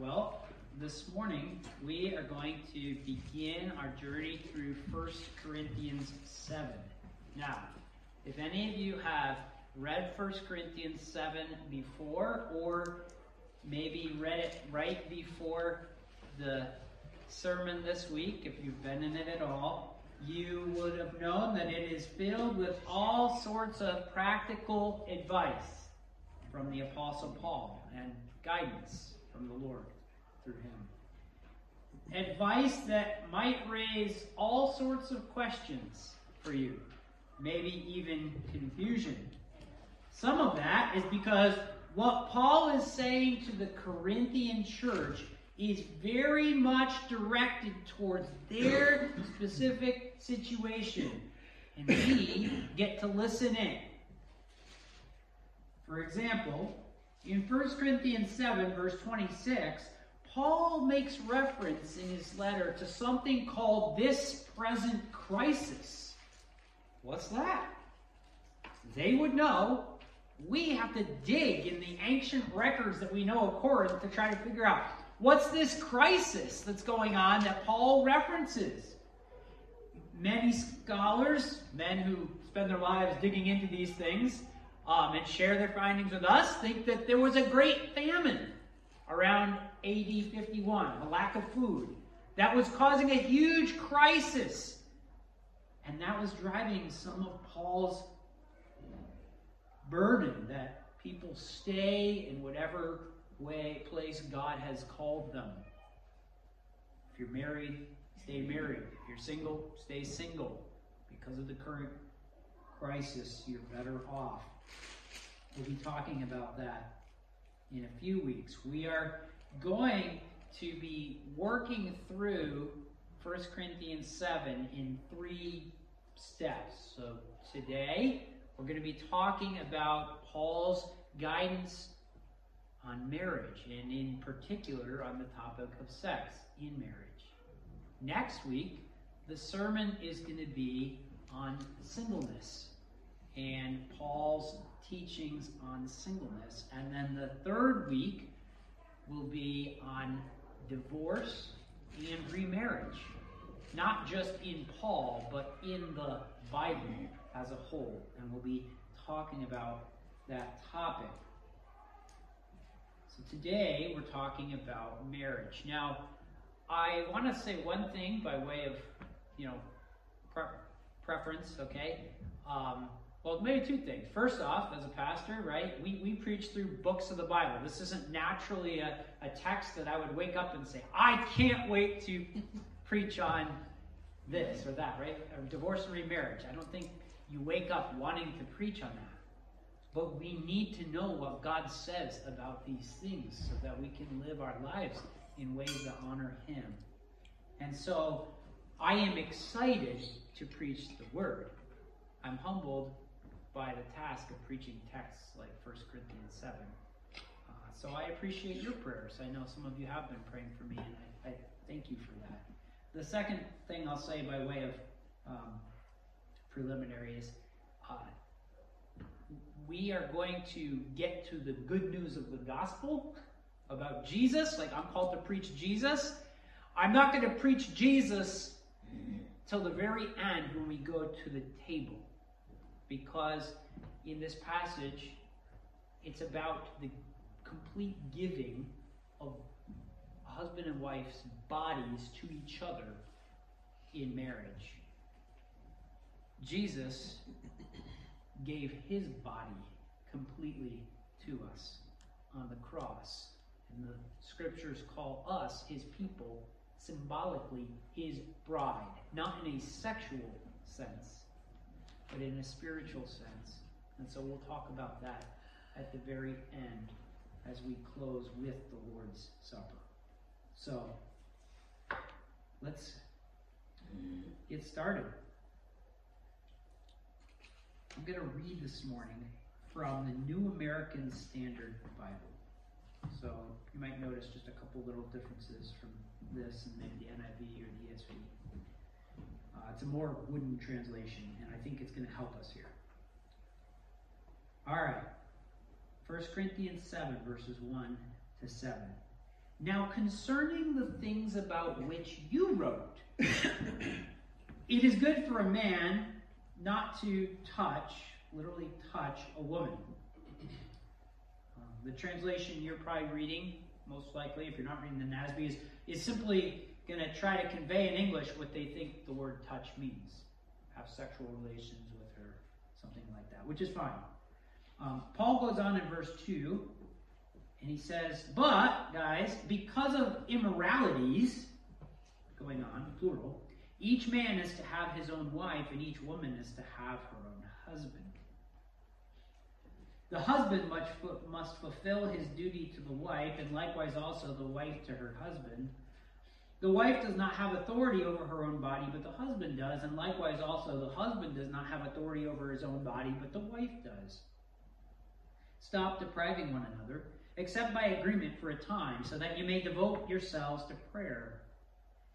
Well, this morning we are going to begin our journey through 1 Corinthians 7. Now, if any of you have read 1 Corinthians 7 before, or maybe read it right before the sermon this week, if you've been in it at all, you would have known that it is filled with all sorts of practical advice from the Apostle Paul and guidance from the Lord through him. Advice that might raise all sorts of questions for you, maybe even confusion. Some of that is because what Paul is saying to the Corinthian church is very much directed towards their specific situation. And we get to listen in. For example, in 1 Corinthians 7, verse 26, Paul makes reference in his letter to something called this present crisis. What's that? They would know. We have to dig in the ancient records that we know of Corinth to try to figure out what's this crisis that's going on that Paul references. Many scholars, men who spend their lives digging into these things, um, and share their findings with us think that there was a great famine around AD 51, a lack of food, that was causing a huge crisis. And that was driving some of Paul's burden that people stay in whatever way, place God has called them. If you're married, stay married. If you're single, stay single. Because of the current crisis, you're better off. We'll be talking about that in a few weeks. We are going to be working through 1 Corinthians 7 in three steps. So today, we're going to be talking about Paul's guidance on marriage, and in particular on the topic of sex in marriage. Next week, the sermon is going to be on singleness and Paul's teachings on singleness. And then the third week will be on divorce and remarriage. Not just in Paul, but in the Bible as a whole. And we'll be talking about that topic. So today we're talking about marriage. Now, I want to say one thing by way of, you know, pre- preference, okay? Um, well, maybe two things. First off, as a pastor, right, we, we preach through books of the Bible. This isn't naturally a, a text that I would wake up and say, I can't wait to preach on this or that, right? Or divorce and remarriage. I don't think you wake up wanting to preach on that. But we need to know what God says about these things so that we can live our lives in ways that honor Him. And so I am excited to preach the Word. I'm humbled by the task of preaching texts like 1 Corinthians 7. Uh, so I appreciate your prayers. I know some of you have been praying for me, and I, I thank you for that. The second thing I'll say by way of um, preliminary is uh, we are going to get to the good news of the gospel about Jesus. Like I'm called to preach Jesus. I'm not going to preach Jesus till the very end when we go to the table because in this passage, it's about the complete giving of a husband and wife's bodies to each other in marriage. Jesus gave his body completely to us on the cross. And the scriptures call us, his people, symbolically his bride, not in a sexual sense, but in a spiritual sense. And so we'll talk about that at the very end as we close with the Lord's Supper. So let's get started. I'm going to read this morning from the New American Standard Bible. So you might notice just a couple little differences from this and maybe the NIV or the ESV. Uh, it's a more wooden translation, and I think it's going to help us here. All right. 1 Corinthians 7, verses 1 to 7. Now concerning the things about which you wrote, it is good for a man not to touch, literally touch, a woman. Um, the translation you're probably reading, most likely, if you're not reading the NASB, is, is simply going to try to convey in English what they think the word touch means. Have sexual relations with her, something like that, which is fine. Um, Paul goes on in verse 2, and he says, But, guys, because of immoralities going on, plural, each man is to have his own wife, and each woman is to have her own husband. The husband must fulfill his duty to the wife, and likewise also the wife to her husband. The wife does not have authority over her own body, but the husband does, and likewise also the husband does not have authority over his own body, but the wife does. Stop depriving one another, except by agreement for a time, so that you may devote yourselves to prayer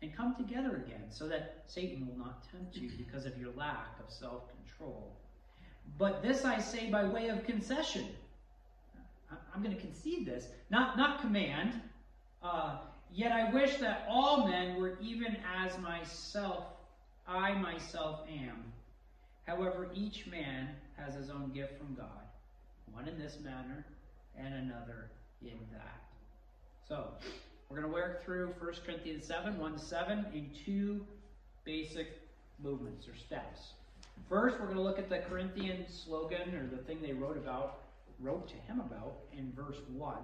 and come together again, so that Satan will not tempt you because of your lack of self control. But this I say by way of concession. I'm going to concede this, not, not command. Uh, yet I wish that all men were even as myself, I myself am. However, each man has his own gift from God, one in this manner and another in that. So, we're going to work through 1 Corinthians 7, 1 7, in two basic movements or steps. First, we're going to look at the Corinthian slogan or the thing they wrote about, wrote to him about in verse 1.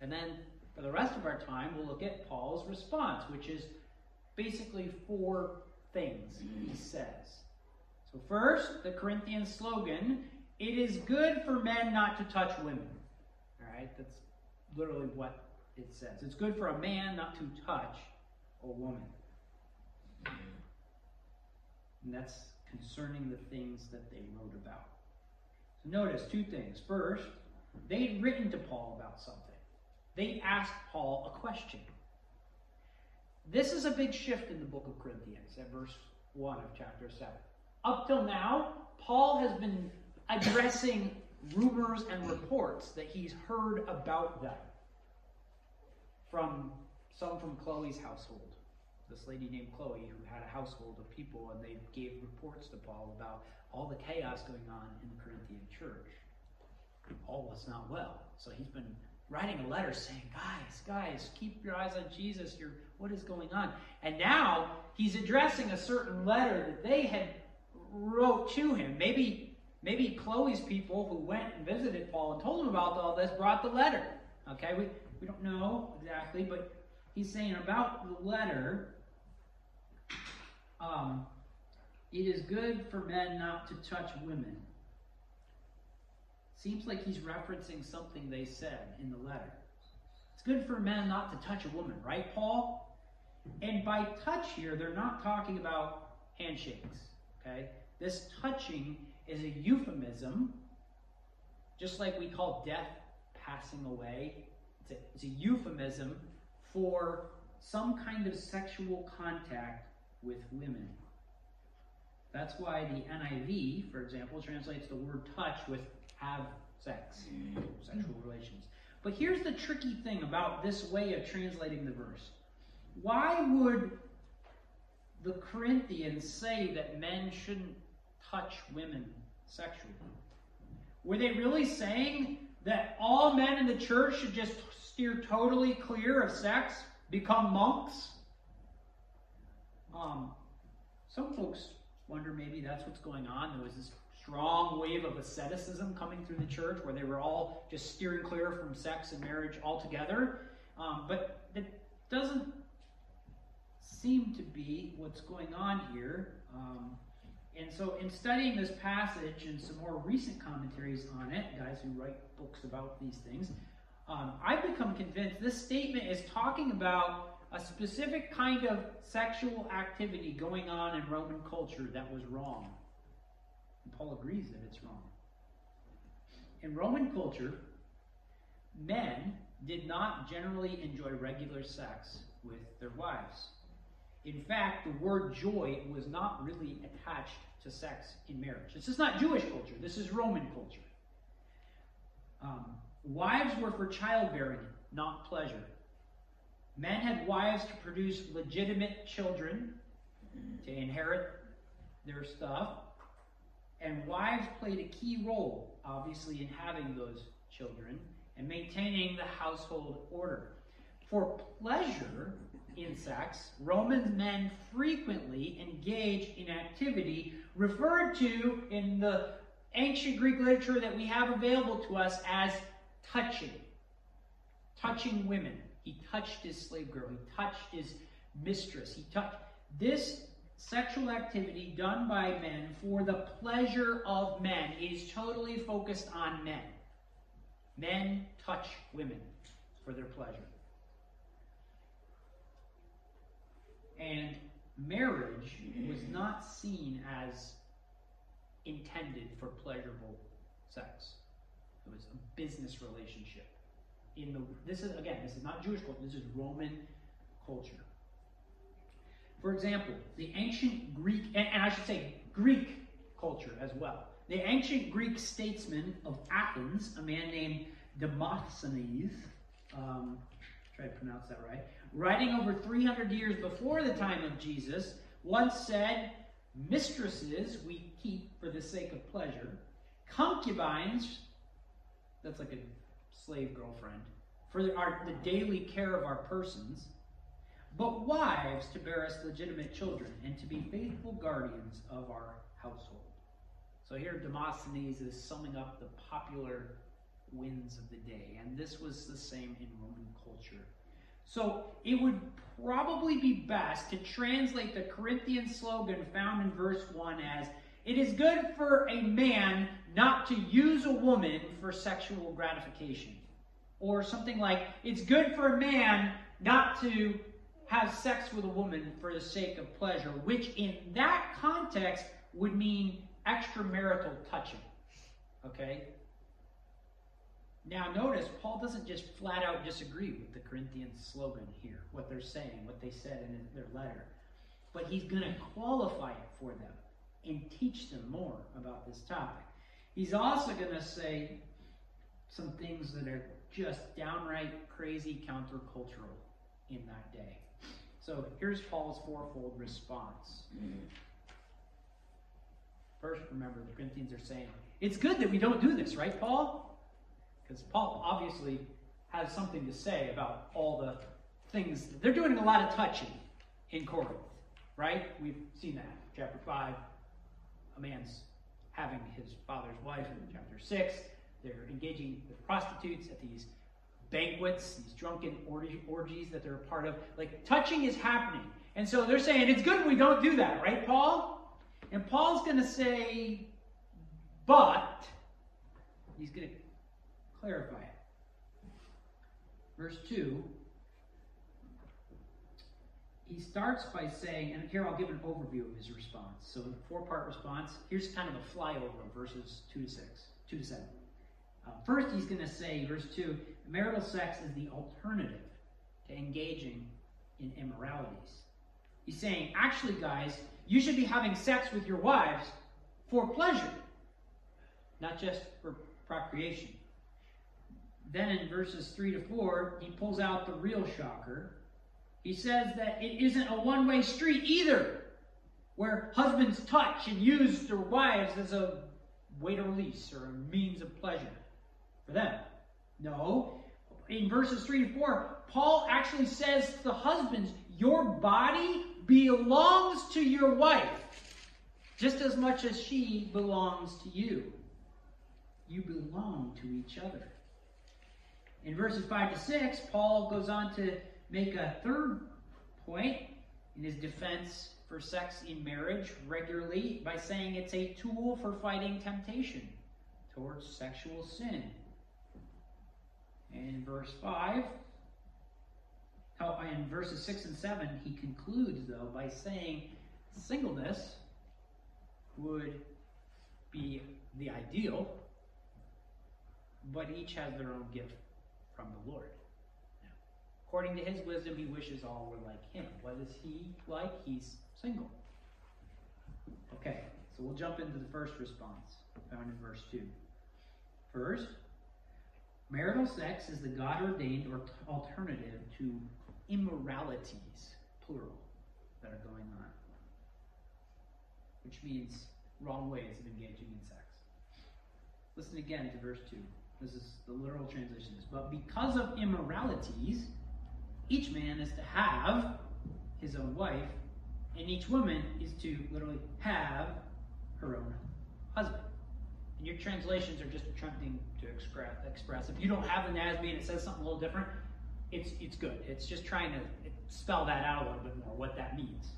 And then for the rest of our time, we'll look at Paul's response, which is basically four things he says. So, first, the Corinthian slogan it is good for men not to touch women. All right, that's literally what it says. It's good for a man not to touch a woman. And that's concerning the things that they wrote about. So notice two things. First, they'd written to Paul about something. They asked Paul a question. This is a big shift in the book of Corinthians at verse 1 of chapter 7. Up till now, Paul has been addressing rumors and reports that he's heard about them from some from Chloe's household this lady named Chloe who had a household of people, and they gave reports to Paul about all the chaos going on in the Corinthian church. All was not well. So he's been writing a letter saying, "Guys, guys, keep your eyes on Jesus. You're, what is going on?" And now he's addressing a certain letter that they had wrote to him. Maybe, maybe Chloe's people who went and visited Paul and told him about all this brought the letter. Okay, we we don't know exactly, but he's saying about the letter um, it is good for men not to touch women. Seems like he's referencing something they said in the letter. It's good for men not to touch a woman, right, Paul? And by touch here, they're not talking about handshakes, okay? This touching is a euphemism, just like we call death passing away. It's a, it's a euphemism for some kind of sexual contact with women. That's why the NIV, for example, translates the word touch with have sex, sexual relations. But here's the tricky thing about this way of translating the verse. Why would the Corinthians say that men shouldn't touch women sexually? Were they really saying that all men in the church should just steer totally clear of sex, become monks? Um, some folks wonder maybe that's what's going on. There was this strong wave of asceticism coming through the church where they were all just steering clear from sex and marriage altogether. Um, but it doesn't seem to be what's going on here. Um, and so, in studying this passage and some more recent commentaries on it, guys who write books about these things, um, I've become convinced this statement is talking about a specific kind of sexual activity going on in Roman culture that was wrong. Paul agrees that it's wrong. In Roman culture, men did not generally enjoy regular sex with their wives. In fact, the word joy was not really attached to sex in marriage. This is not Jewish culture, this is Roman culture. Um, wives were for childbearing, not pleasure. Men had wives to produce legitimate children to inherit their stuff. And wives played a key role, obviously, in having those children and maintaining the household order. For pleasure in sex, Roman men frequently engaged in activity referred to in the ancient Greek literature that we have available to us as touching. Touching women. He touched his slave girl. He touched his mistress. He touched this sexual activity done by men for the pleasure of men is totally focused on men. Men touch women for their pleasure. And marriage was not seen as intended for pleasurable sex. It was a business relationship. In the this is again, this is not Jewish culture, this is Roman culture. For example, the ancient Greek, and, I should say Greek culture as well. The ancient Greek statesman of Athens, a man named Demosthenes, um, try to pronounce that right, writing over 300 years before the time of Jesus, once said, Mistresses we keep for the sake of pleasure, concubines, that's like a slave girlfriend, for the, our, the daily care of our persons, but wives to bear us legitimate children and to be faithful guardians of our household. So here Demosthenes is summing up the popular winds of the day, and this was the same in Roman culture. So it would probably be best to translate the Corinthian slogan found in verse 1 as It is good for a man not to use a woman for sexual gratification. Or something like, It's good for a man not to have sex with a woman for the sake of pleasure, which in that context would mean extramarital touching. Okay? Now, notice Paul doesn't just flat out disagree with the Corinthians slogan here, what they're saying, what they said in their letter. But he's going to qualify it for them and teach them more about this topic. He's also going to say some things that are just downright crazy countercultural in that day. So here's Paul's fourfold response. First, remember, the Corinthians are saying, it's good that we don't do this, right, Paul? Because Paul obviously has something to say about all the things. They're doing a lot of touching in Corinth, right? We've seen that. Chapter 5, a man's having his father's wife. In chapter 6, they're engaging with prostitutes at these banquets, these drunken orgies that they're a part of. Like, touching is happening. And so they're saying, it's good we don't do that, right, Paul? And Paul's going to say, but, he's going to clarify it. Verse 2, he starts by saying, and here I'll give an overview of his response. So, the four part response. Here's kind of a flyover of verses 2 to 6, 2 to 7. Uh, first, he's going to say, verse 2, marital sex is the alternative to engaging in immoralities. He's saying, actually, guys, you should be having sex with your wives for pleasure, not just for procreation. Then in verses 3 to 4, he pulls out the real shocker. He says that it isn't a one way street either, where husbands touch and use their wives as a way to release or a means of pleasure for them. No. In verses 3 to 4, Paul actually says to the husbands, Your body belongs to your wife just as much as she belongs to you. You belong to each other. In verses 5 to 6, Paul goes on to make a third point in his defense for sex in marriage regularly by saying it's a tool for fighting temptation towards sexual sin. And in verse 5, oh, in verses 6 and 7, he concludes, though, by saying singleness would be the ideal, but each has their own gift from the Lord. according to his wisdom, he wishes all were like him. What is he like? He's single. Okay, so we'll jump into the first response found in verse 2. First, marital sex is the God ordained or alternative to immoralities, plural, that are going on. Which means wrong ways of engaging in sex. Listen again to verse 2. This is the literal translation. But because of immoralities, each man is to have his own wife, and each woman is to literally have her own husband. Your translations are just attempting to express, express. If you don't have the NASB and it says something a little different, it's it's good. It's just trying to spell that out a little bit more, what that means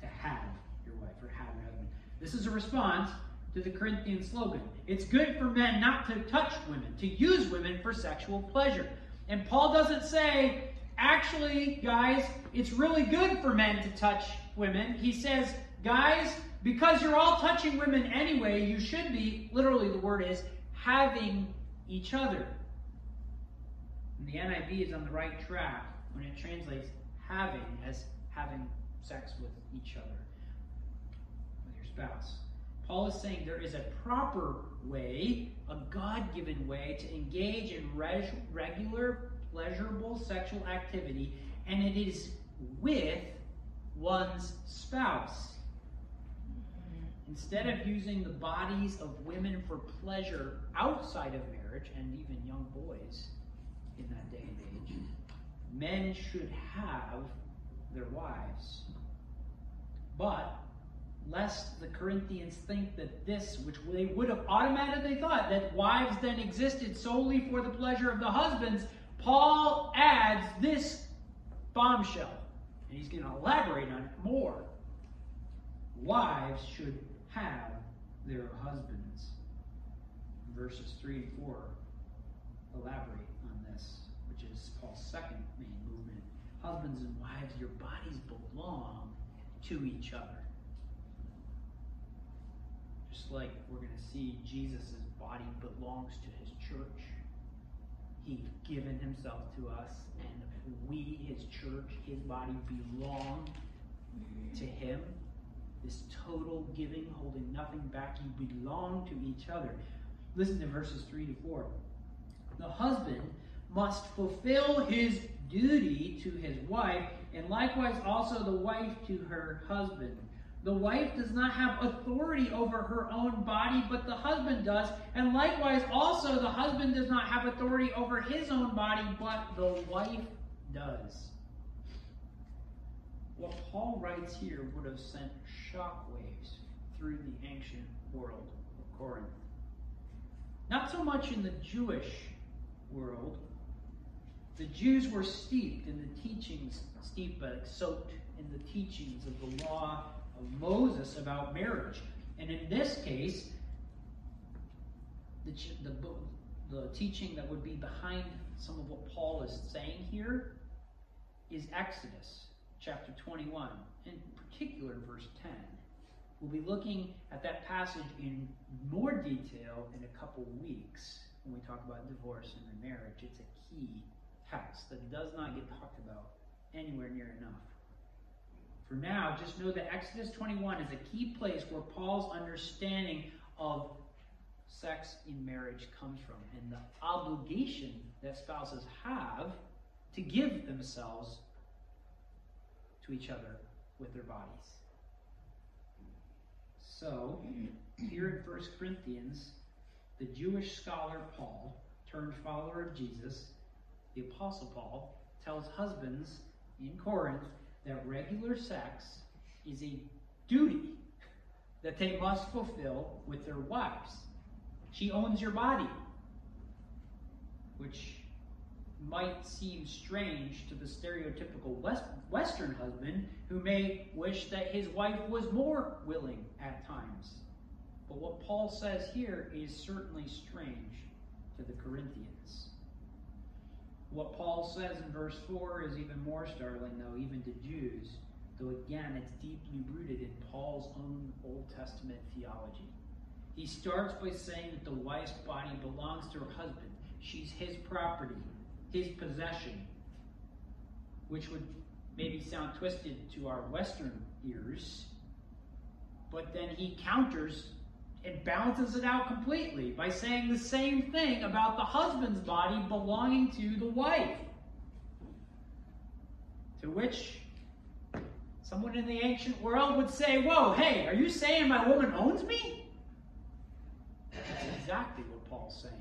to have your wife or have your husband. This is a response to the Corinthian slogan. It's good for men not to touch women, to use women for sexual pleasure. And Paul doesn't say, actually, guys, it's really good for men to touch women. He says, guys, because you're all touching women anyway, you should be, literally, the word is, having each other. And the NIV is on the right track when it translates having as having sex with each other, with your spouse. Paul is saying there is a proper way, a God given way, to engage in regular, pleasurable sexual activity, and it is with one's spouse. Instead of using the bodies of women for pleasure outside of marriage, and even young boys in that day and age, men should have their wives. But lest the Corinthians think that this, which they would have automatically thought, that wives then existed solely for the pleasure of the husbands, Paul adds this bombshell. And he's going to elaborate on it more. Wives should have their husbands. Verses 3 and 4 elaborate on this, which is Paul's second main movement. Husbands and wives, your bodies belong to each other Just like we're going to see Jesus' body belongs to his church. He's given himself to us, and we, his church, his body, belong to him. This total giving, holding nothing back, you belong to each other. Listen to verses 3 to 4. The husband must fulfill his duty to his wife, and likewise also the wife to her husband. The wife does not have authority over her own body, but the husband does. And likewise, also, the husband does not have authority over his own body, but the wife does. What Paul writes here would have sent shockwaves through the ancient world of Corinth. Not so much in the Jewish world. The Jews were steeped in the teachings, steeped, but soaked in the teachings of the law of Moses about marriage. And in this case, the, the, the teaching that would be behind some of what Paul is saying here is Exodus chapter 21, in particular verse 10. We'll be looking at that passage in more detail in a couple weeks when we talk about divorce and remarriage. It's a key text that does not get talked about anywhere near enough. For now, just know that Exodus 21 is a key place where Paul's understanding of sex in marriage comes from and the obligation that spouses have to give themselves each other with their bodies. So, here in 1 Corinthians, the Jewish scholar Paul, turned follower of Jesus, the Apostle Paul, tells husbands in Corinth that regular sex is a duty that they must fulfill with their wives. She owns your body, which might seem strange to the stereotypical West, Western husband who may wish that his wife was more willing at times. But what Paul says here is certainly strange to the Corinthians. What Paul says in verse 4 is even more startling, though, even to Jews, though again, it's deeply rooted in Paul's own Old Testament theology. He starts by saying that the wife's body belongs to her husband. She's his property, his possession, which would maybe sound twisted to our Western ears. But then he counters it balances it out completely by saying the same thing about the husband's body belonging to the wife. To which someone in the ancient world would say, Whoa, hey, are you saying my woman owns me? That's exactly what Paul's saying.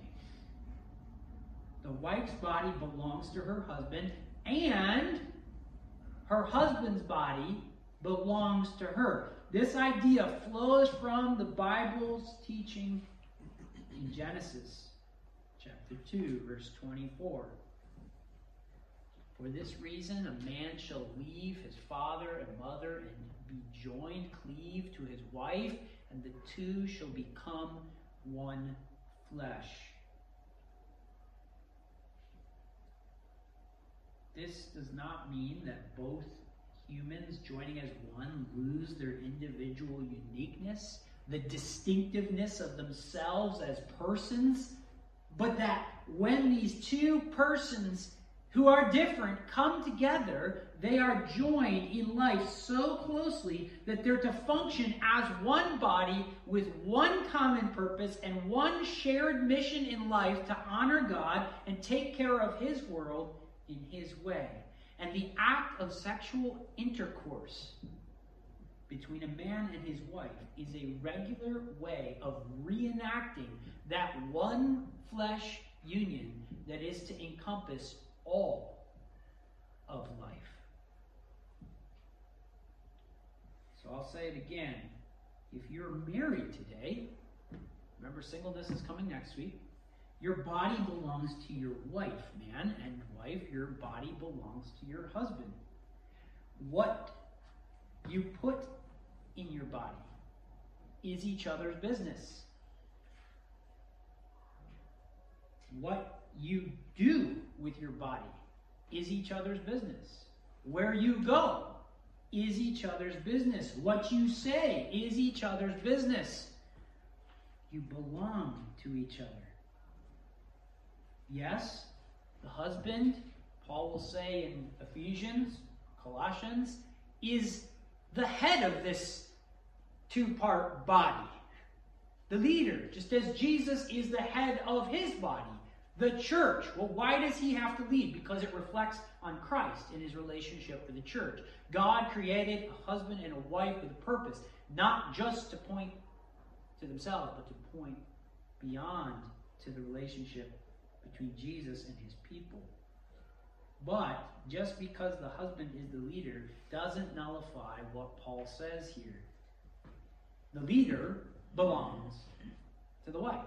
The wife's body belongs to her husband, and her husband's body belongs to her. This idea flows from the Bible's teaching in Genesis chapter 2, verse 24. For this reason, a man shall leave his father and mother and be joined, cleave to his wife, and the two shall become one flesh. This does not mean that both humans joining as one lose their individual uniqueness, the distinctiveness of themselves as persons, but that when these two persons who are different come together, they are joined in life so closely that they're to function as one body with one common purpose and one shared mission in life to honor God and take care of His world in His way. And the act of sexual intercourse between a man and his wife is a regular way of reenacting that one flesh union that is to encompass all of life. So I'll say it again. If you're married today, remember singleness is coming next week. Your body belongs to your wife, man, and wife, your body belongs to your husband. What you put in your body is each other's business. What you do with your body is each other's business. Where you go is each other's business. What you say is each other's business. You belong to each other. Yes, the husband, Paul will say in Ephesians, Colossians, is the head of this two part body. The leader, just as Jesus is the head of his body. The church. Well, why does he have to lead? Because it reflects on Christ in his relationship with the church. God created a husband and a wife with a purpose, not just to point to themselves, but to point beyond to the relationship between Jesus and his people. But just because the husband is the leader doesn't nullify what Paul says here. The leader belongs to the wife,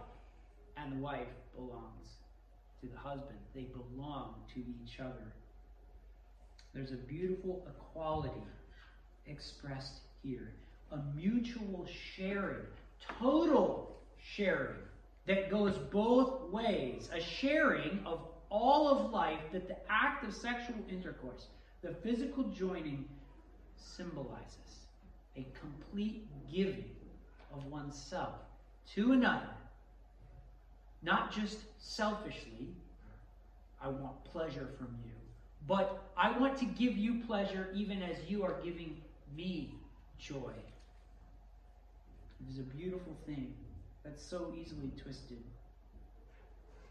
and the wife belongs to the husband. They belong to each other. There's a beautiful equality expressed here a mutual sharing, total sharing that goes both ways. A sharing of all of life that the act of sexual intercourse, the physical joining, symbolizes a complete giving of oneself to another not just selfishly, I want pleasure from you, but I want to give you pleasure even as you are giving me joy. It is a beautiful thing that's so easily twisted.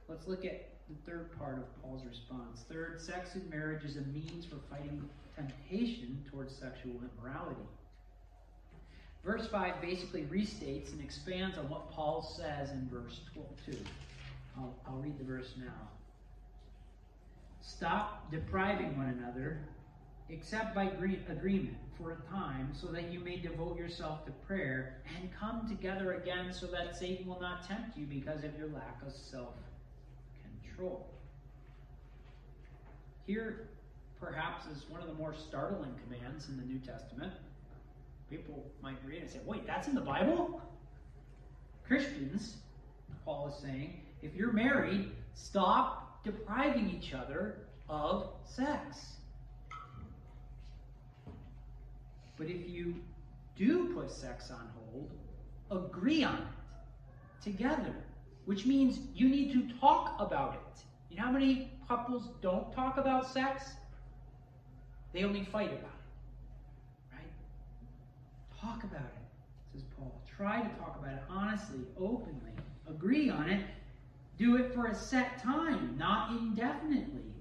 Let's look at the third part of Paul's response. Third, sex in marriage is a means for fighting temptation towards sexual immorality. Verse 5 basically restates and expands on what Paul says in verse 2. I'll, I'll read the verse now. Stop depriving one another, except by agreement for a time, so that you may devote yourself to prayer, and come together again so that Satan will not tempt you because of your lack of self control. Here, perhaps, is one of the more startling commands in the New Testament people might read and say, wait, that's in the Bible? Christians, Paul is saying, if you're married, stop depriving each other of sex. But if you do put sex on hold, agree on it together, which means you need to talk about it. You know how many couples don't talk about sex? They only fight about it. Right? Talk about it, says Paul. Try to talk about it honestly, openly. Agree on it. Do it for a set time, not indefinitely.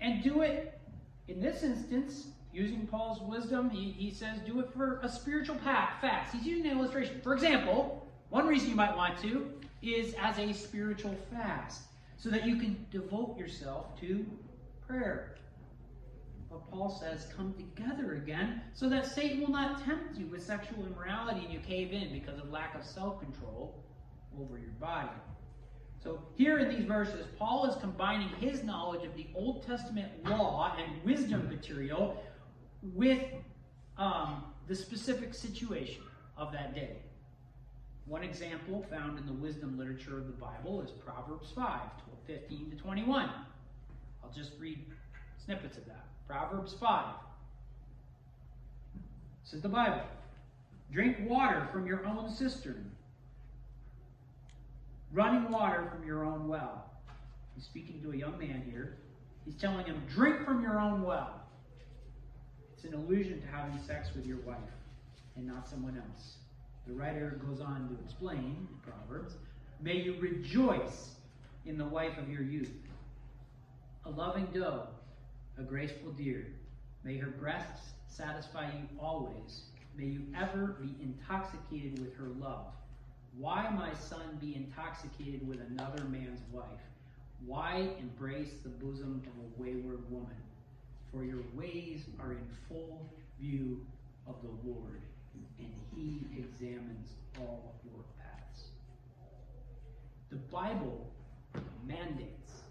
And do it In this instance, using Paul's wisdom, he, he says do it for a spiritual path, fast. He's using an illustration. For example, one reason you might want to is as a spiritual fast, so that you can devote yourself to prayer. But Paul says, come together again so that Satan will not tempt you with sexual immorality and you cave in because of lack of self control over your body. So, here in these verses, Paul is combining his knowledge of the Old Testament law and wisdom material with um, the specific situation of that day. One example found in the wisdom literature of the Bible is Proverbs 5 15 to 21. I'll just read snippets of that. Proverbs 5 says the Bible Drink water from your own cistern running water from your own well. He's speaking to a young man here. He's telling him, drink from your own well. It's an allusion to having sex with your wife and not someone else. The writer goes on to explain in Proverbs, may you rejoice in the wife of your youth. A loving doe, a graceful deer. May her breasts satisfy you always. May you ever be intoxicated with her love. Why, my son, be intoxicated with another man's wife? Why embrace the bosom of a wayward woman? For your ways are in full view of the Lord, and he examines all your paths. The Bible mandates,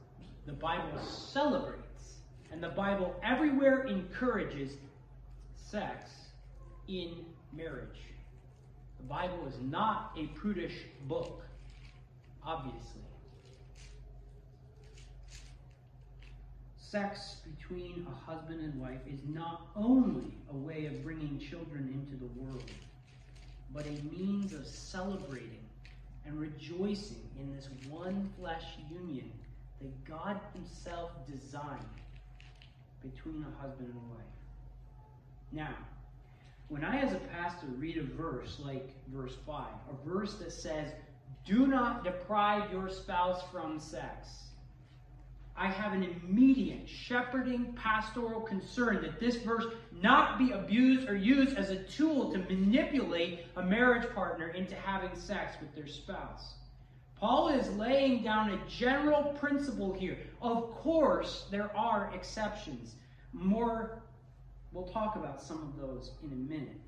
the Bible celebrates, and the Bible everywhere encourages sex in marriage. The Bible is not a prudish book, obviously. Sex between a husband and wife is not only a way of bringing children into the world, but a means of celebrating and rejoicing in this one flesh union that God Himself designed between a husband and a wife. Now, when I, as a pastor, read a verse like verse 5, a verse that says, Do not deprive your spouse from sex, I have an immediate shepherding pastoral concern that this verse not be abused or used as a tool to manipulate a marriage partner into having sex with their spouse. Paul is laying down a general principle here. Of course, there are exceptions. More We'll talk about some of those in a minute.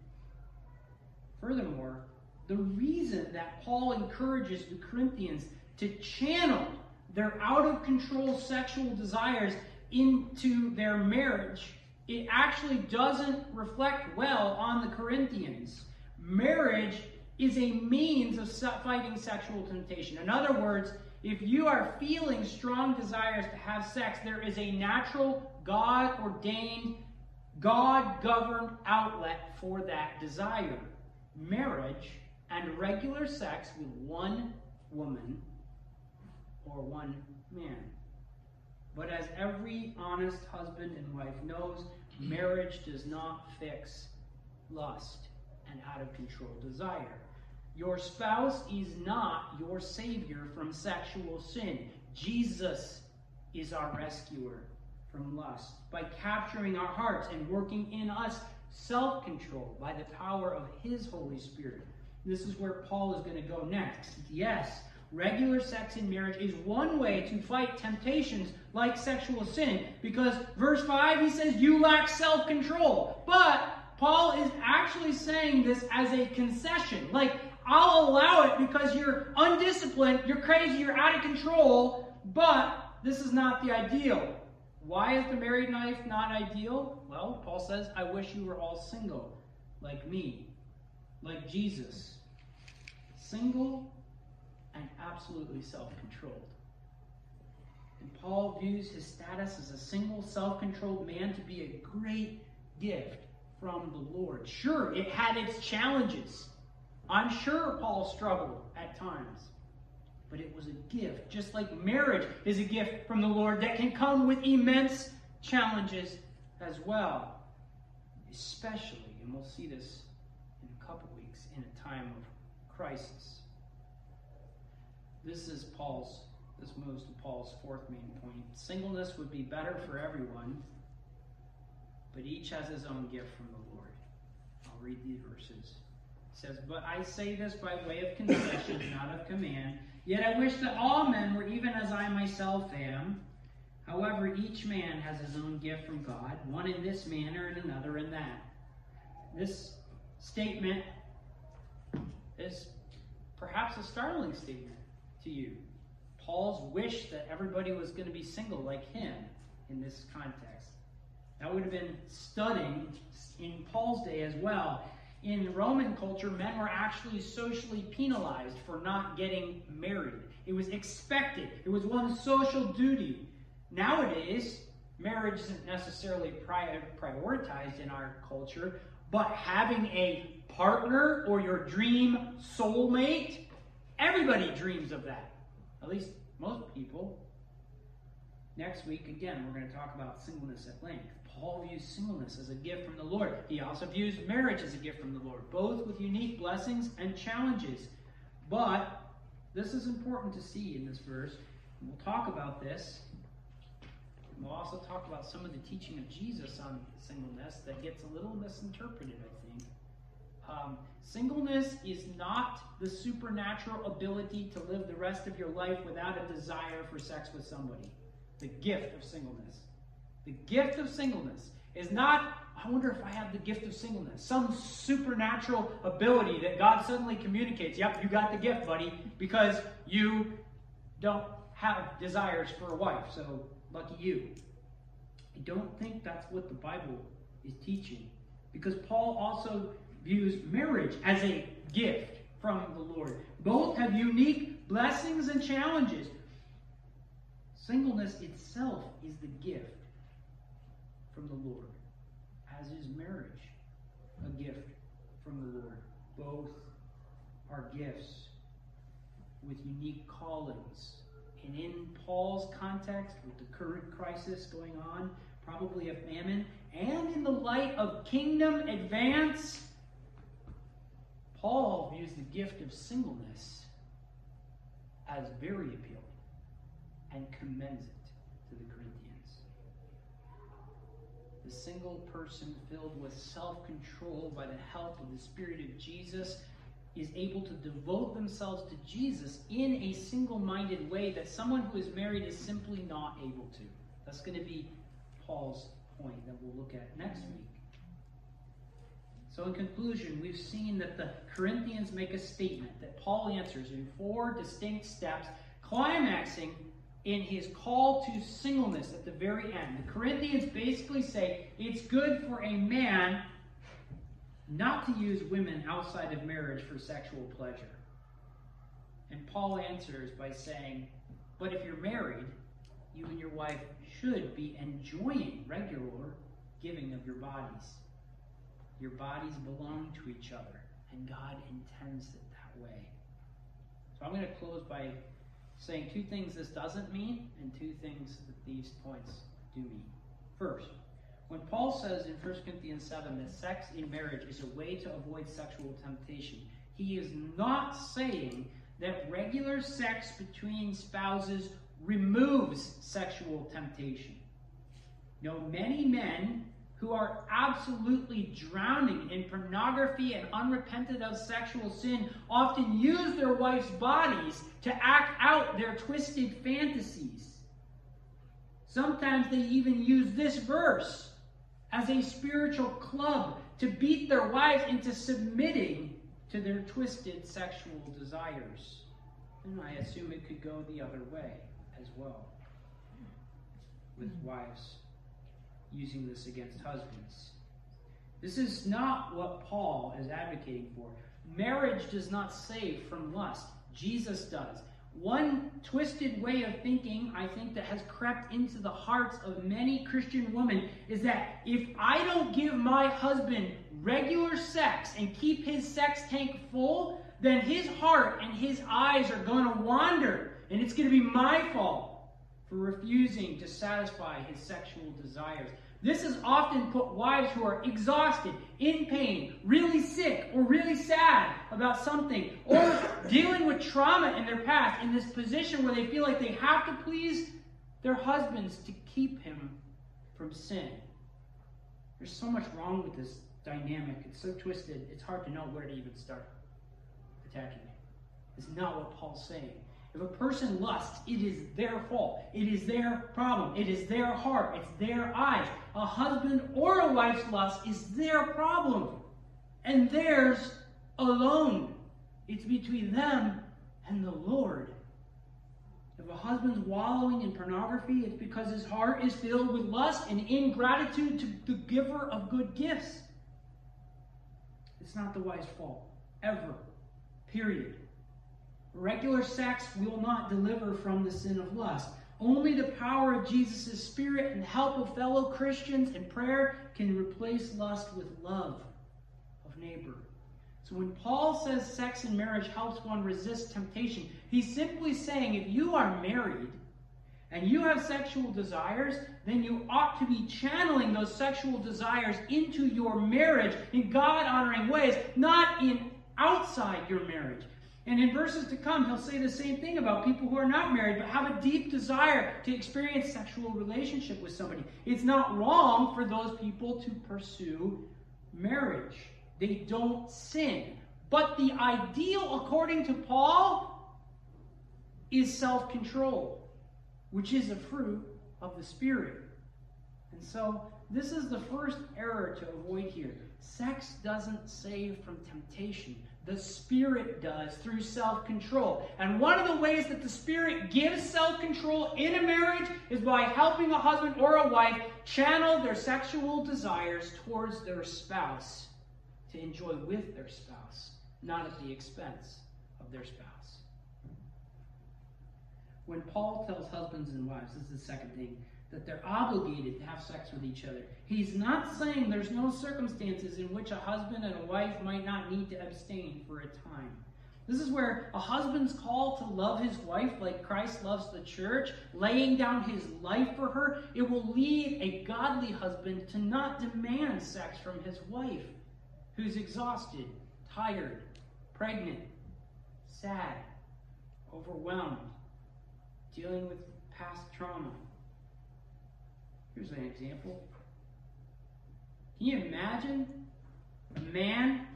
Furthermore, the reason that Paul encourages the Corinthians to channel their out of control sexual desires into their marriage, it actually doesn't reflect well on the Corinthians. Marriage is a means of fighting sexual temptation. In other words, if you are feeling strong desires to have sex, there is a natural, God ordained God governed outlet for that desire marriage and regular sex with one woman or one man. But as every honest husband and wife knows, marriage does not fix lust and out of control desire. Your spouse is not your savior from sexual sin. Jesus is our rescuer from lust, by capturing our hearts and working in us self control by the power of His Holy Spirit. This is where Paul is going to go next. Yes, regular sex in marriage is one way to fight temptations like sexual sin, because verse 5 he says, You lack self control. But Paul is actually saying this as a concession. Like, I'll allow it because you're undisciplined, you're crazy, you're out of control, but this is not the ideal. Why is the married life not ideal? Well, Paul says, I wish you were all single, like me, like Jesus. Single and absolutely self controlled. And Paul views his status as a single, self controlled man to be a great gift from the Lord. Sure, it had its challenges. I'm sure Paul struggled at times but it was a gift. Just like marriage is a gift from the Lord that can come with immense challenges as well. Especially, and we'll see this in a couple weeks, in a time of crisis. This is Paul's, this moves to Paul's fourth main point. Singleness would be better for everyone, but each has his own gift from the Lord. I'll read these verses. It says, But I say this by way of concession, not of command. Yet I wish that all men were even as I myself am. However, each man has his own gift from God, one in this manner and another in that. This statement is perhaps a startling statement to you. Paul's wish that everybody was going to be single like him in this context. That would have been stunning in Paul's day as well. In Roman culture, men were actually socially penalized for not getting married. It was expected, it was one social duty. Nowadays, marriage isn't necessarily prioritized in our culture, but having a partner or your dream soulmate, everybody dreams of that. At least most people. Next week, again, we're going to talk about singleness at length. Paul views singleness as a gift from the Lord. He also views marriage as a gift from the Lord, both with unique blessings and challenges. But this is important to see in this verse. We'll talk about this. We'll also talk about some of the teaching of Jesus on singleness that gets a little misinterpreted, I think. Um, singleness is not the supernatural ability to live the rest of your life without a desire for sex with somebody. The gift of singleness. The gift of singleness is not, I wonder if I have the gift of singleness, some supernatural ability that God suddenly communicates. Yep, you got the gift, buddy, because you don't have desires for a wife. So lucky you. I don't think that's what the Bible is teaching. Because Paul also views marriage as a gift from the Lord. Both have unique blessings and challenges. Singleness itself is the gift from the Lord, as is marriage a gift from the Lord. Both are gifts with unique callings. And in Paul's context, with the current crisis going on, probably a famine, and in the light of kingdom advance, Paul views the gift of singleness as very appealing and commends it to the Corinthians. the single person filled with self control by the help of the Spirit of Jesus is able to devote themselves to Jesus in a single minded way that someone who is married is simply not able to. That's going to be Paul's point that we'll look at next week. So, in conclusion, we've seen that the Corinthians make a statement that Paul answers in four distinct steps, climaxing in his call to singleness at the very end. The Corinthians basically say it's good for a man not to use women outside of marriage for sexual pleasure. And Paul answers by saying, But if you're married, you and your wife should be enjoying regular giving of your bodies. Your bodies belong to each other, and God intends it that way. So I'm going to close by saying two things this doesn't mean and two things that these points do mean. First, when Paul says in 1 Corinthians 7 that sex in marriage is a way to avoid sexual temptation, he is not saying that regular sex between spouses removes sexual temptation. No, many men who are absolutely drowning in pornography and unrepented of sexual sin often use their wife's bodies to act out their twisted fantasies. Sometimes they even use this verse as a spiritual club to beat their wives into submitting to their twisted sexual desires. And I assume it could go the other way as well with wives using this against husbands. This is not what Paul is advocating for. Marriage does not save from lust, Jesus does. One twisted way of thinking, I think, that has crept into the hearts of many Christian women is that if I don't give my husband regular sex and keep his sex tank full, then his heart and his eyes are going to wander, and it's going to be my fault for refusing to satisfy his sexual desires. This has often put wives who are exhausted, in pain, really sick, or really sad about something, or dealing with trauma in their past in this position where they feel like they have to please their husbands to keep him from sin. There's so much wrong with this dynamic. It's so twisted, it's hard to know where to even start attacking it. It's not what Paul's saying. If a person lusts, it is their fault. It is their problem. It is their heart. It's their eyes. A husband or a wife's lust is their problem. And theirs alone. It's between them and the Lord. If a husband's wallowing in pornography, it's because his heart is filled with lust and ingratitude to the giver of good gifts. It's not the wife's fault. Ever. Period. Regular sex will not deliver from the sin of lust. Only the power of Jesus' Spirit and the help of fellow Christians and prayer can replace lust with love of neighbor. So when Paul says sex in marriage helps one resist temptation, he's simply saying if you are married and you have sexual desires, then you ought to be channeling those sexual desires into your marriage in God honoring ways, not in outside your marriage. And in verses to come, he'll say the same thing about people who are not married but have a deep desire to experience sexual relationship with somebody. It's not wrong for those people to pursue marriage. They don't sin. But the ideal, according to Paul, is self control, which is a fruit of the Spirit. And so, this is the first error to avoid here. Sex doesn't save from temptation. The Spirit does through self control. And one of the ways that the Spirit gives self control in a marriage is by helping a husband or a wife channel their sexual desires towards their spouse to enjoy with their spouse, not at the expense of their spouse. When Paul tells husbands and wives, this is the second thing, that they're obligated to have sex with each other. He's not saying there's no circumstances in which a husband and a wife might not need to abstain for a time. This is where a husband's call to love his wife like Christ loves the church, laying down his life for her, it will lead a godly husband to not demand sex from his wife, who's exhausted, tired, pregnant, sad, overwhelmed, dealing with past trauma. Here's an example. Can you imagine a man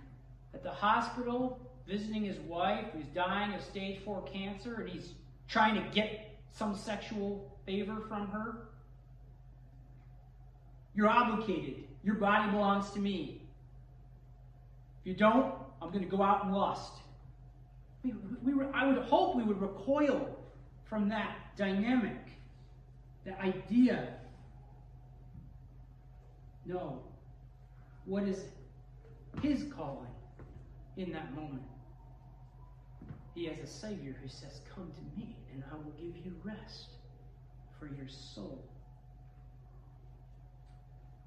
at the hospital visiting his wife who's dying of stage four cancer and he's trying to get some sexual favor from her? You're obligated. Your body belongs to me. If you don't, I'm going to go out and lust. We, we, we, I would hope we would recoil from that dynamic, that idea no. What is his calling in that moment? He has a Savior who says, Come to me, and I will give you rest for your soul.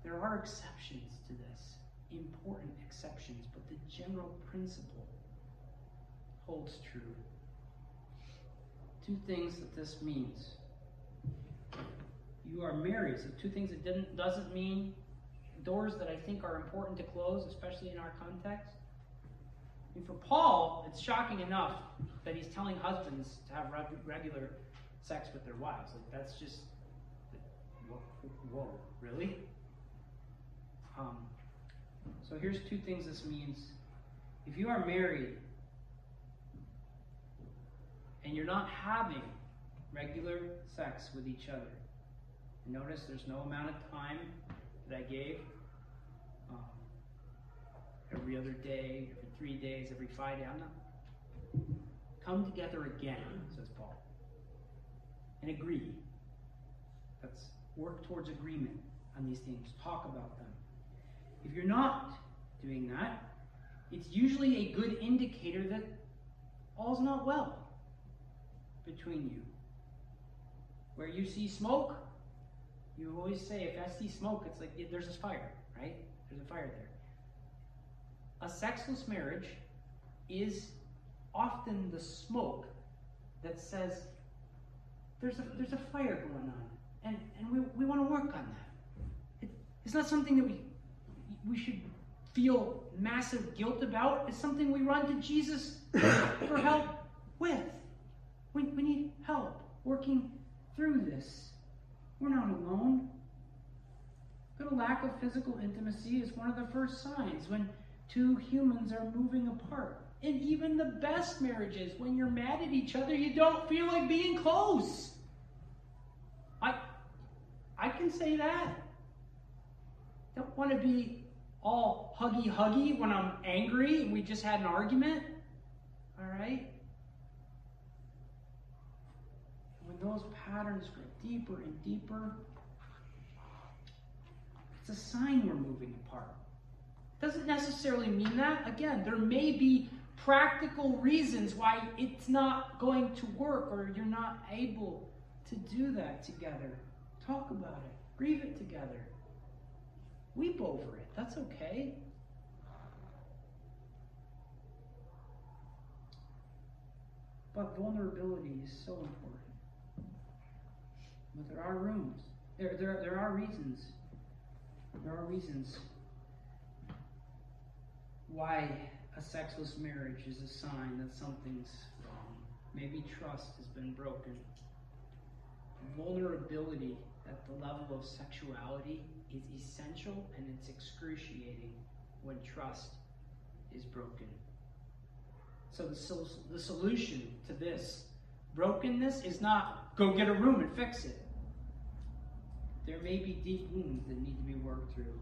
There are exceptions to this, important exceptions, but the general principle holds true. Two things that this means. You are married, so two things it doesn't, doesn't mean doors that I think are important to close, especially in our context. Mean, for Paul, it's shocking enough that he's telling husbands to have regular sex with their wives. Like that's just, whoa, whoa really? Um, so here's two things this means. If you are married and you're not having regular sex with each other, notice there's no amount of time that I gave um, every other day, every three days, every five days. I'm not. Come together again, says Paul, and agree. Let's work towards agreement on these things. Talk about them. If you're not doing that, it's usually a good indicator that all's not well between you. Where you see smoke, you always say, if I see smoke, it's like there's a fire, right? There's a fire there. A sexless marriage is often the smoke that says there's a, there's a fire going on, and, and we, we want to work on that. It, it's not something that we, we should feel massive guilt about. It's something we run to Jesus for help with. We, we need help working through this. We're not alone. But a lack of physical intimacy is one of the first signs when two humans are moving apart. And even the best marriages, when you're mad at each other, you don't feel like being close. I I can say that. Don't want to be all huggy huggy when I'm angry and we just had an argument. All right? When those patterns go deeper and deeper, it's a sign we're moving apart. Doesn't necessarily mean that. Again, there may be practical reasons why it's not going to work or you're not able to do that together. Talk about it, grieve it together, weep over it. That's okay. But vulnerability is so important. But there are rooms. There, there, there are reasons. There are reasons why a sexless marriage is a sign that something's wrong. Maybe trust has been broken. Vulnerability at the level of sexuality is essential and it's excruciating when trust is broken. So the, sol- the solution to this brokenness is not go get a room and fix it. There may be deep wounds that need to be worked through.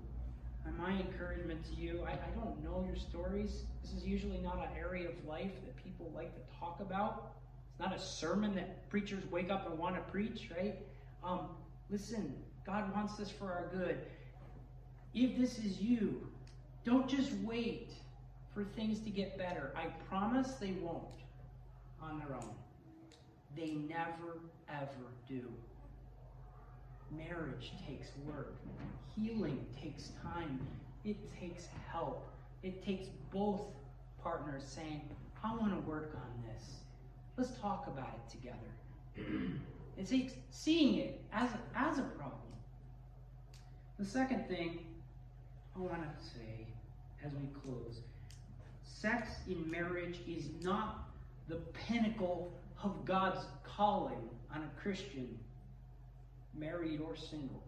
And my encouragement to you, I, I don't know your stories. This is usually not an area of life that people like to talk about. It's not a sermon that preachers wake up and want to preach, right? Um, listen, God wants this for our good. If this is you, don't just wait for things to get better. I promise they won't on their own. They never, ever do. Marriage takes work. Healing takes time. It takes help. It takes both partners saying, I want to work on this. Let's talk about it together. it takes seeing it as a, as a problem. The second thing I want to say as we close sex in marriage is not the pinnacle of God's calling on a Christian married or single.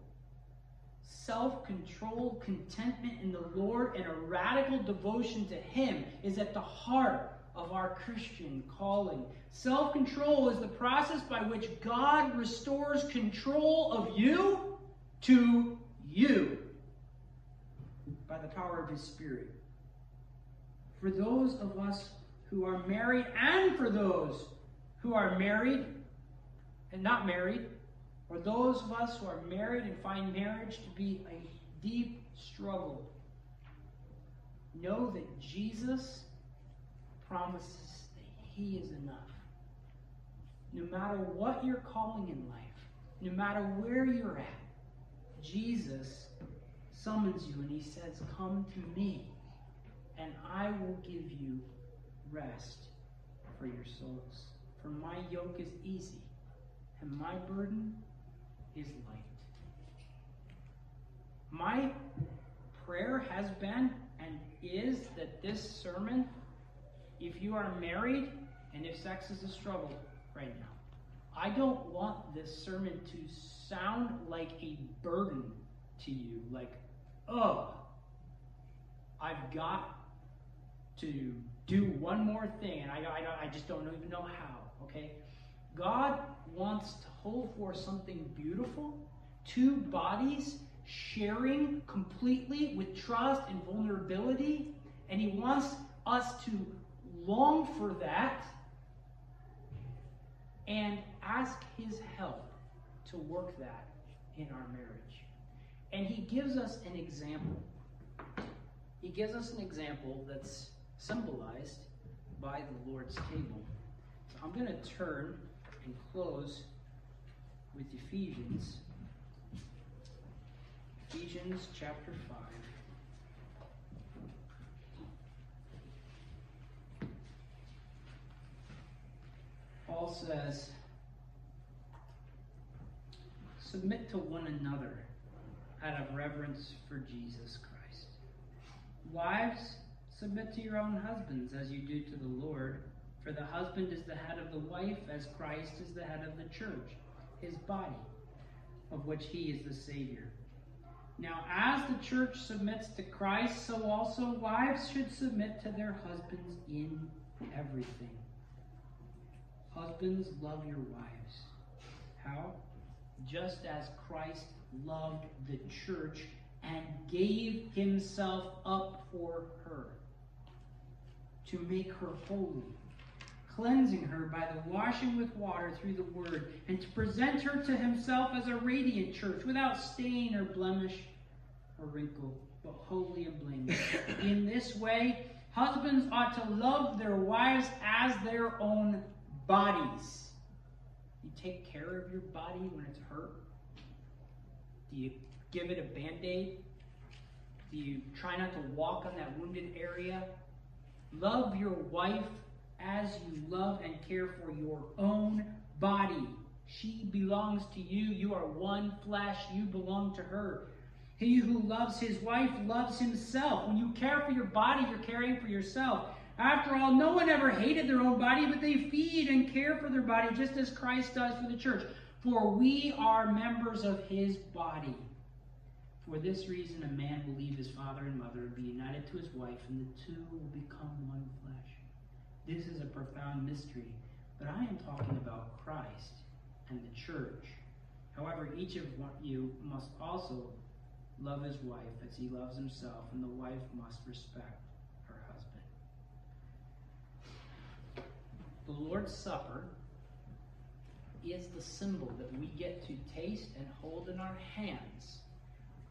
Self control, contentment in the Lord, and a radical devotion to Him is at the heart of our Christian calling. Self control is the process by which God restores control of you to you by the power of His Spirit. For those of us who are married, and for those who are married and not married, or those of us who are married and find marriage to be a deep struggle, know that Jesus promises that He is enough. No matter what you're calling in life, no matter where you're at, Jesus summons you and He says, Come to me, and I will give you rest for your souls. For my yoke is easy, and my burden is light. My prayer has been and is that this sermon, if you are married and if sex is a struggle right now, I don't want this sermon to sound like a burden to you. Like, oh, I've got to do one more thing, and I, I, I just don't even know how, okay? God wants to hold for something beautiful, two bodies sharing completely with trust and vulnerability, and He wants us to long for that and ask His help to work that in our marriage. And He gives us an example. He gives us an example that's symbolized by the Lord's table. I'm going to turn and close with Ephesians. Ephesians chapter 5. Paul says, Submit to one another out of reverence for Jesus Christ. Wives, submit to your own husbands as you do to the Lord. For the husband is the head of the wife, as Christ is the head of the church, his body, of which he is the Savior. Now, as the church submits to Christ, so also wives should submit to their husbands in everything. Husbands, love your wives. How? Just as Christ loved the church and gave himself up for her to make her holy, cleansing her by the washing with water through the word, and to present her to himself as a radiant church without stain or blemish or wrinkle, but holy and blameless. In this way, husbands ought to love their wives as their own bodies. You take care of your body when it's hurt? Do you give it a band aid? Do you try not to walk on that wounded area? Love your wife as you love and care for your own body. She belongs to you. You are one flesh. You belong to her. He who loves his wife loves himself. When you care for your body, you're caring for yourself. After all, no one ever hated their own body, but they feed and care for their body just as Christ does for the church. For we are members of his body. For this reason, a man will leave his father and mother and be united to his wife, and the two will become one flesh. This is a profound mystery, but I am talking about Christ and the church. However, each of you must also love his wife as he loves himself, and the wife must respect her husband. The Lord's Supper is the symbol that we get to taste and hold in our hands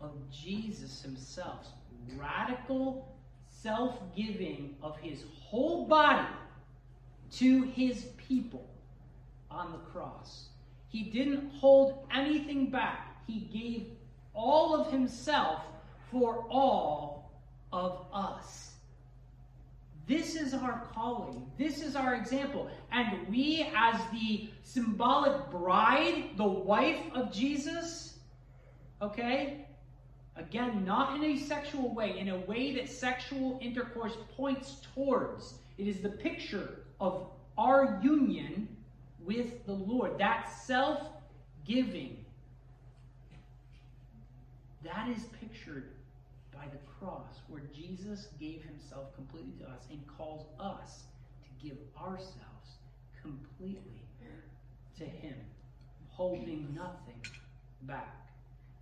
of Jesus himself's radical self giving of his whole body to his people on the cross. He didn't hold anything back, he gave all of himself for all of us. This is our calling. This is our example. And we, as the symbolic bride, the wife of Jesus, okay, Again, not in a sexual way, in a way that sexual intercourse points towards. It is the picture of our union with the Lord, that self giving. That is pictured by the cross, where Jesus gave himself completely to us and calls us to give ourselves completely to him, holding nothing back.